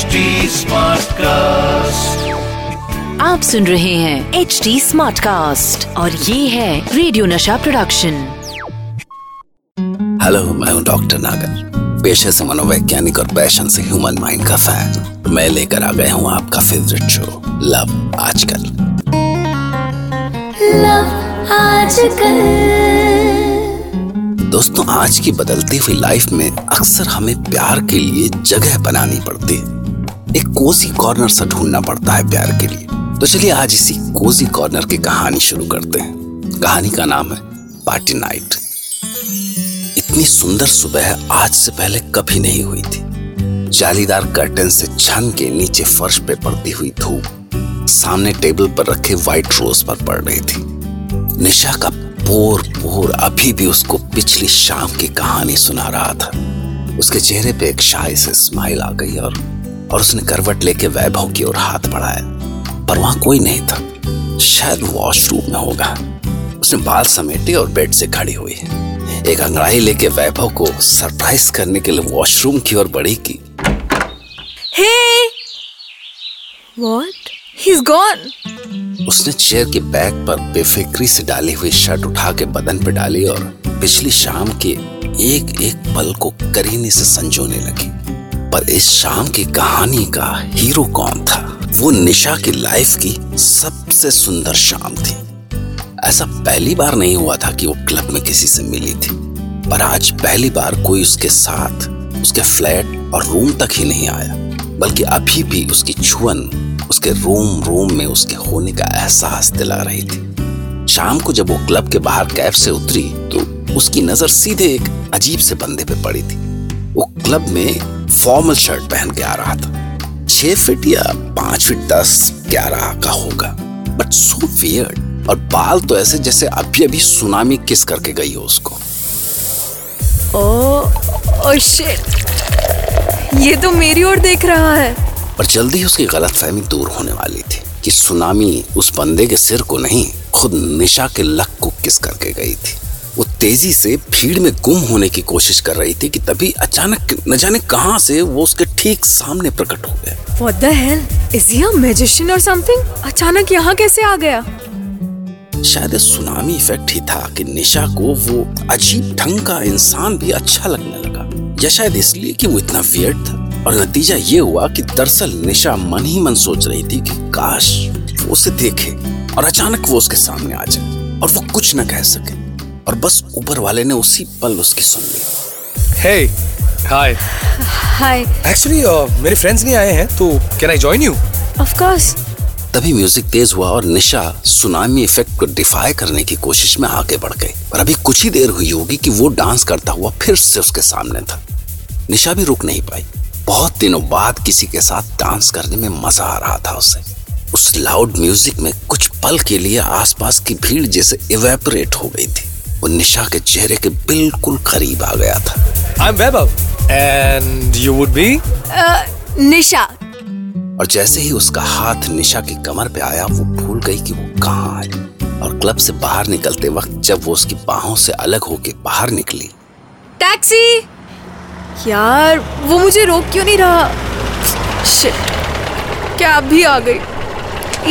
HD cast आप सुन रहे हैं एच डी स्मार्ट कास्ट और ये है रेडियो नशा प्रोडक्शन हेलो मैं हूँ डॉक्टर नागर पेशे से मनोवैज्ञानिक और पैशन से ह्यूमन माइंड का फ़ैन मैं लेकर आ गया हूँ आपका फेवरेट शो लव आजकल दोस्तों आज की बदलती हुई लाइफ में अक्सर हमें प्यार के लिए जगह बनानी पड़ती है। एक कोजी कॉर्नर सा ढूंढना पड़ता है प्यार के लिए। तो चलिए आज इसी कोजी कॉर्नर की कहानी शुरू करते हैं। कहानी का नाम है पार्टी नाइट इतनी सुंदर सुबह आज से पहले कभी नहीं हुई थी। जालीदार कर्टन से छन के नीचे फर्श पे पड़ती हुई धूप सामने टेबल पर रखे व्हाइट रोज पर पड़ रही थी। निशा का पोर पोर अभी भी उसको पिछली शाम की कहानी सुना रहा था। उसके चेहरे पे एक शाय से स्माइल आ गई और और उसने करवट लेके वैभव की ओर हाथ बढ़ाया पर वहाँ कोई नहीं था शायद वॉशरूम में होगा उसने बाल समेटे और बेड से खड़ी हुई एक अंगड़ाई लेके वैभव को सरप्राइज़ करने के लिए वॉशरूम की ओर बढ़ी की Hey! What? He's gone. उसने चेयर के बैग पर बेफिक्री से डाली हुई शर्ट उठा के बदन पे डाली और पिछली शाम के एक एक पल को करीने से संजोने लगी पर इस शाम की कहानी का हीरो कौन था? वो निशा की लाइफ की सबसे सुंदर शाम थी। ऐसा पहली बार नहीं हुआ था कि वो क्लब में किसी से मिली थी। पर आज पहली बार कोई उसके साथ, उसके फ्लैट और रूम तक ही नहीं आया। बल्कि अभी भी उसकी छुअन, उसके रूम रूम में उसके होने का एहसास दिला रही थी। शाम को जब वो क्लब के बाहर कैब से उतरी तो उसकी नज़र सीधे एक अजीब से बंदे पे पड़ी थी। वो क्लब में फॉर्मल शर्ट पहन के आ रहा था। छह फिट या पाँच फिट दस ग्यारह का होगा। बट सो वियर्ड और बाल तो ऐसे जैसे अभी अभी सुनामी किस करके गई हो उसको। Oh, oh shit. ये तो मेरी ओर देख रहा है। पर जल्दी ही उसकी गलतफहमी दूर होने वाली थी कि सुनामी उस बंदे के सिर को नहीं खुद निशा के लक को किस करके गई थी। वो तेज़ी से भीड़ में गुम होने की कोशिश कर रही थी कि तभी अचानक न जाने कहाँ से वो उसके ठीक सामने प्रकट हो गया। What the hell? Is he a magician or something? अचानक यहाँ कैसे आ गया? शायद सुनामी इफ़ेक्ट ही था कि निशा को वो अजीब ढंग का इंसान भी अच्छा लगने लगा। या शायद इसलिए कि वो इतना वियर्ड था। और नतीजा ये हुआ कि दरअसल निशा मन ही मन सोच रही थी कि काश वो उसे देखे और अचानक वो उसके सामने आ जाए और वो कुछ न कह सके। और बस ऊपर वाले ने उसी पल उसकी सुन ली। Hey, hi. Hi. Actually, uh, मेरे फ्रेंड्स नहीं आए हैं तो can I join you Of course. तभी म्यूज़िक तेज हुआ और निशा सुनामी इफ़ेक्ट को डिफाई करने की कोशिश में आगे बढ़ गई। पर अभी कुछ ही देर हुई होगी कि वो डांस करता हुआ फिर से उसके सामने था। निशा भी रुक नहीं पाई। बहुत दिनों बाद किसी के साथ डांस करने में मज़ा आ रहा था उसे। उस लाउड म्यूज़िक में कुछ पल के लिए आसपास की भीड़ जैसे इवेपोरेट हो गई थी। वो निशा के चेहरे के बिल्कुल करीब आ गया था। I am Vaibhav and you would be Uh, Nisha. और जैसे ही उसका हाथ निशा की कमर पे आया वो भूल गई कि वो कहाँ है। और क्लब से बाहर निकलते वक्त जब वो उसकी बाहों से अलग होके बाहर निकली। टैक्सी! यार वो मुझे रोक क्यों नहीं रहा? शिट कैब भी आ गई।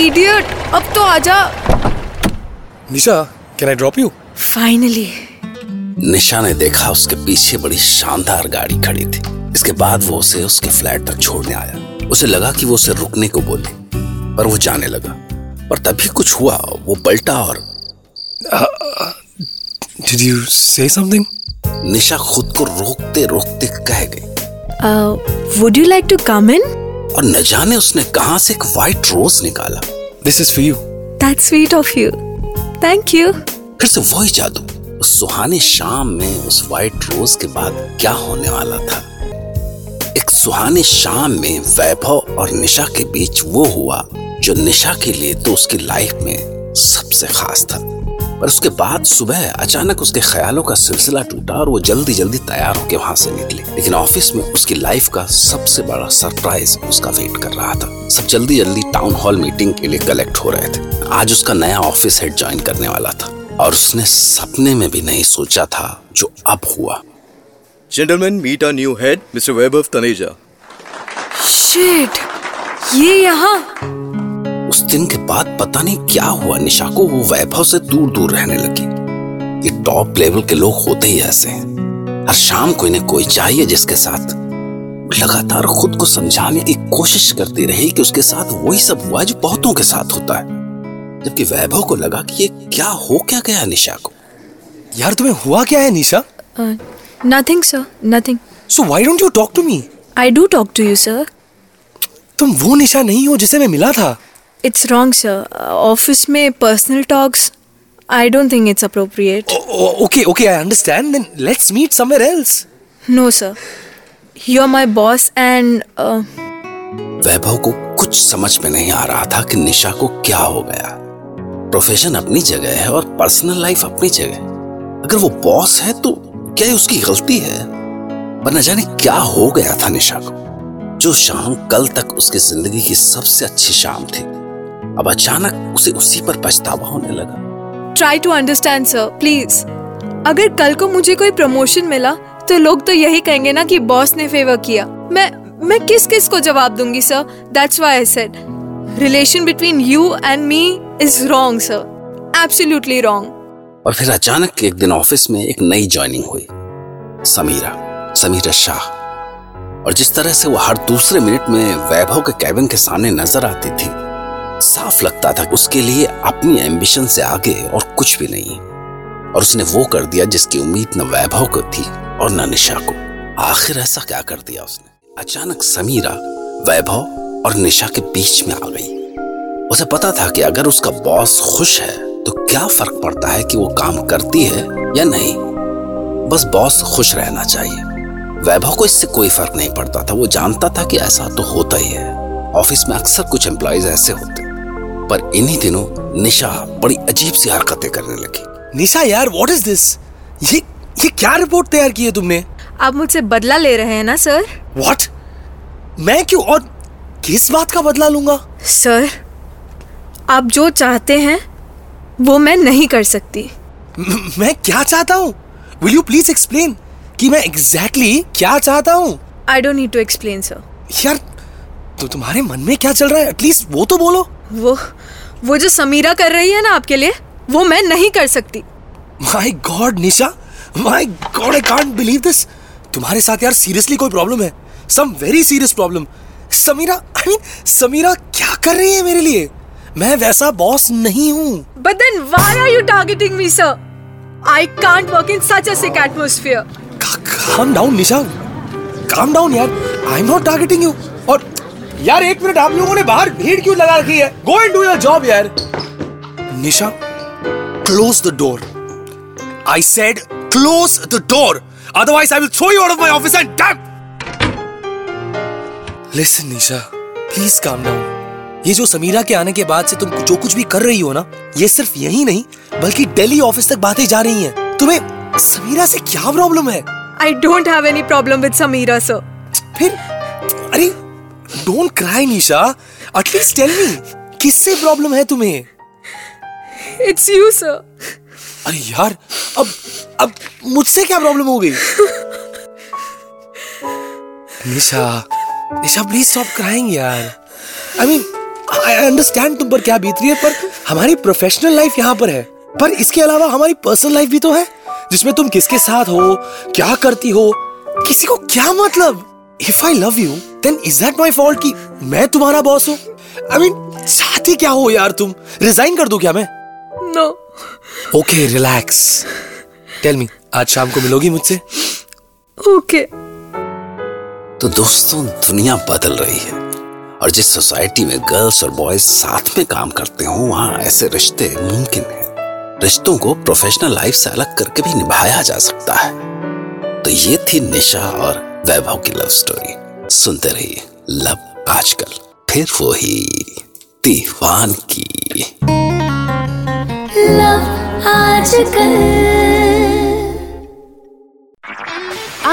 इडियट अब तो आजा Nisha can I drop you finally Nisha ने देखा उसके पीछे बड़ी शानदार गाड़ी खड़ी थी। इसके बाद वो उसे उसके फ्लैट तक छोड़ने आया। उसे लगा कि वो उसे रुकने को बोले पर वो जाने लगा। पर तभी कुछ हुआ वो पलटा और did you say something Nisha खुद को रोकते रोकते कह गई। Would you like to come in और न जाने उसने कहाँ से एक व्हाइट रोज निकाला। This is for you that's sweet of you thank you फिर से वही जादू। उस सुहाने शाम में, उस व्हाइट रोज के बाद क्या होने वाला था? एक सुहाने शाम में वैभव और निशा के बीच वो हुआ, जो निशा के लिए तो उसकी लाइफ में सबसे खास था। पर उसके बाद सुबह अचानक उसके ख्यालों का सिलसिला टूटा और वो जल्दी जल्दी तैयार होकर वहाँ से निकले। लेकिन ऑफ़िस में उसकी लाइफ का सबसे बड़ा सरप्राइज़ उसका वेट कर रहा था। सब जल्दी जल्दी टाउन हॉल मीटिंग के लिए कलेक्ट हो रहे थे। आज उसका नया ऑफ़िस हेड ज्वाइन करने वाला था। और उसने सपने में भी नहीं सोचा था जो अब हुआ। Gentlemen, meet our new head, Mr. Webb of Taneja. Shit ये यहाँ? उस दिन के बाद पता नहीं क्या हुआ। निशा को वो वैभव से दूर दूर रहने लगी। ये टॉप लेवल के लोग होते ही ऐसे हैं। हर शाम को इन्हें कोई चाहिए जिसके साथ। लगातार खुद को समझाने की कोशिश करती रही कि उसके साथ वही सब हुआ जो बहुतों के साथ होता है। जबकि वैभव को लगा कि ये क्या हो क्या गया निशा को। यार तुम्हें हुआ क्या है Nisha? Nothing sir nothing so why don't you talk to me I do talk to you sir तुम वो निशा नहीं हो जिसे मैं मिला था। इट्स रॉन्ग सर ऑफ़िस में personal talks I don't think it's appropriate okay okay I understand then let's meet somewhere else no sir you are my boss and Vaibhav को कुछ समझ में नहीं आ रहा था कि निशा को क्या हो गया। प्रोफेशन अपनी जगह है और पर्सनल लाइफ अपनी जगह है। अगर वो बॉस है तो क्या उसकी गलती है? पर न जाने क्या हो गया था निशा को। जो शाम कल तक उसकी ज़िंदगी की सबसे अच्छी शाम थी। अब अचानक उसे उसी पर पछतावा होने लगा। Try to understand sir please अगर कल को मुझे कोई प्रमोशन मिला तो लोग तो यही कहेंगे ना कि बॉस ने फेवर किया। मैं मैं किस किस को जवाब दूँगी sir that's why I said relation between you and me is wrong, sir. Absolutely wrong और फिर अचानक एक दिन ऑफ़िस में एक नई ज्वाइनिंग हुई। समीरा समीरा शाह। और जिस तरह से वो हर दूसरे मिनट में वैभव के कैबिन के सामने नज़र आती थी, साफ़ लगता था उसके लिए अपनी एम्बिशन से आगे और कुछ भी नहीं। और उसने वो कर दिया जिसकी उम्मीद न वैभव को थी और न निशा को। आखिर ऐसा क्या कर दिया उसने? अचानक समीरा, वैभव और निशा के बीच में आ गई। उसे पता था कि अगर उसका बॉस खुश है तो क्या फ़र्क पड़ता है कि वो काम करती है या नहीं? बस बॉस खुश रहना चाहिए। वैभव को इससे कोई फ़र्क नहीं पड़ता था। वो जानता था कि ऐसा तो होता ही है। ऑफ़िस में अक्सर कुछ एम्प्लॉयज़ ऐसे होते पर इन्हीं दिनों निशा बड़ी अजीब सी हरकतें करने लगी। निशा यार व्हाट इज़ दिस ये ये क्या रिपोर्ट तैयार की है तुमने? आप मुझसे बदला ले रहे हैं ना सर? व्हाट मैं क्यों? और किस बात का बदला लूँगा? सर आप जो चाहते हैं वो मैं नहीं कर सकती। म- क्या चाहता हूँ? विल यू प्लीज़ एक्सप्लेन कि मैं एग्जैक्टली exactly क्या चाहता हूँ? I don't need to explain sir यार तो तुम्हारे मन में क्या चल रहा है? एटलीस्ट वो तो बोलो। वो वो जो समीरा कर रही है ना आपके लिए वो मैं नहीं कर सकती। My god Nisha! My god I can't believe this तुम्हारे साथ यार सीरियसली कोई प्रॉब्लम है। Some very serious problem Samira I mean Samira क्या कर रही है मेरे लिए? मैं वैसा बॉस नहीं हूँ। But then why are you targeting me, sir? I can't work in such a sick atmosphere. Calm down Nisha calm down यार I am not targeting you और यार एक मिनट आप लोगों ने बाहर भीड़ क्यों लगा रखी है? Go and do your job यार. Nisha close the door I said close the door otherwise I will throw you out of my office and damn listen Nisha please calm down ये जो समीरा के आने के बाद से तुम जो कुछ भी कर रही हो ना ये सिर्फ़ यही नहीं बल्कि दिल्ली ऑफ़िस तक बातें जा रही हैं। तुम्हें समीरा से क्या प्रॉब्लम है? I don't have any problem with Samira, sir. फिर? अरे don't cry Nisha at least tell me किससे प्रॉब्लम है तुम्हें? It's you, sir. अरे यार अब अब मुझसे क्या प्रॉब्लम हो गई? Nisha Nisha please stop crying यार। आई मीन आई अंडरस्टैंड तुम पर क्या बीत रही है पर हमारी प्रोफेशनल लाइफ यहाँ पर है। पर इसके अलावा हमारी पर्सनल लाइफ भी तो है जिसमें तुम किसके साथ हो क्या करती हो किसी को क्या मतलब? If I love you then is that my fault कि मैं तुम्हारा बॉस हूँ? आई मीन चाहती क्या हो यार तुम? रिजाइन कर दो क्या मैं? No. Okay relax tell me आज शाम को मिलोगी मुझसे? Okay Okay. तो दोस्तों, दुनिया बदल रही है। और जिस सोसाइटी में गर्ल्स और बॉयज़ साथ में काम करते हो, वहाँ ऐसे रिश्ते मुमकिन है। रिश्तों को प्रोफेशनल लाइफ से अलग करके भी निभाया जा सकता है। तो ये थी निशा और वैभव की लव स्टोरी। सुनते रहिए लव आजकल। फिर वो ही दीवान की।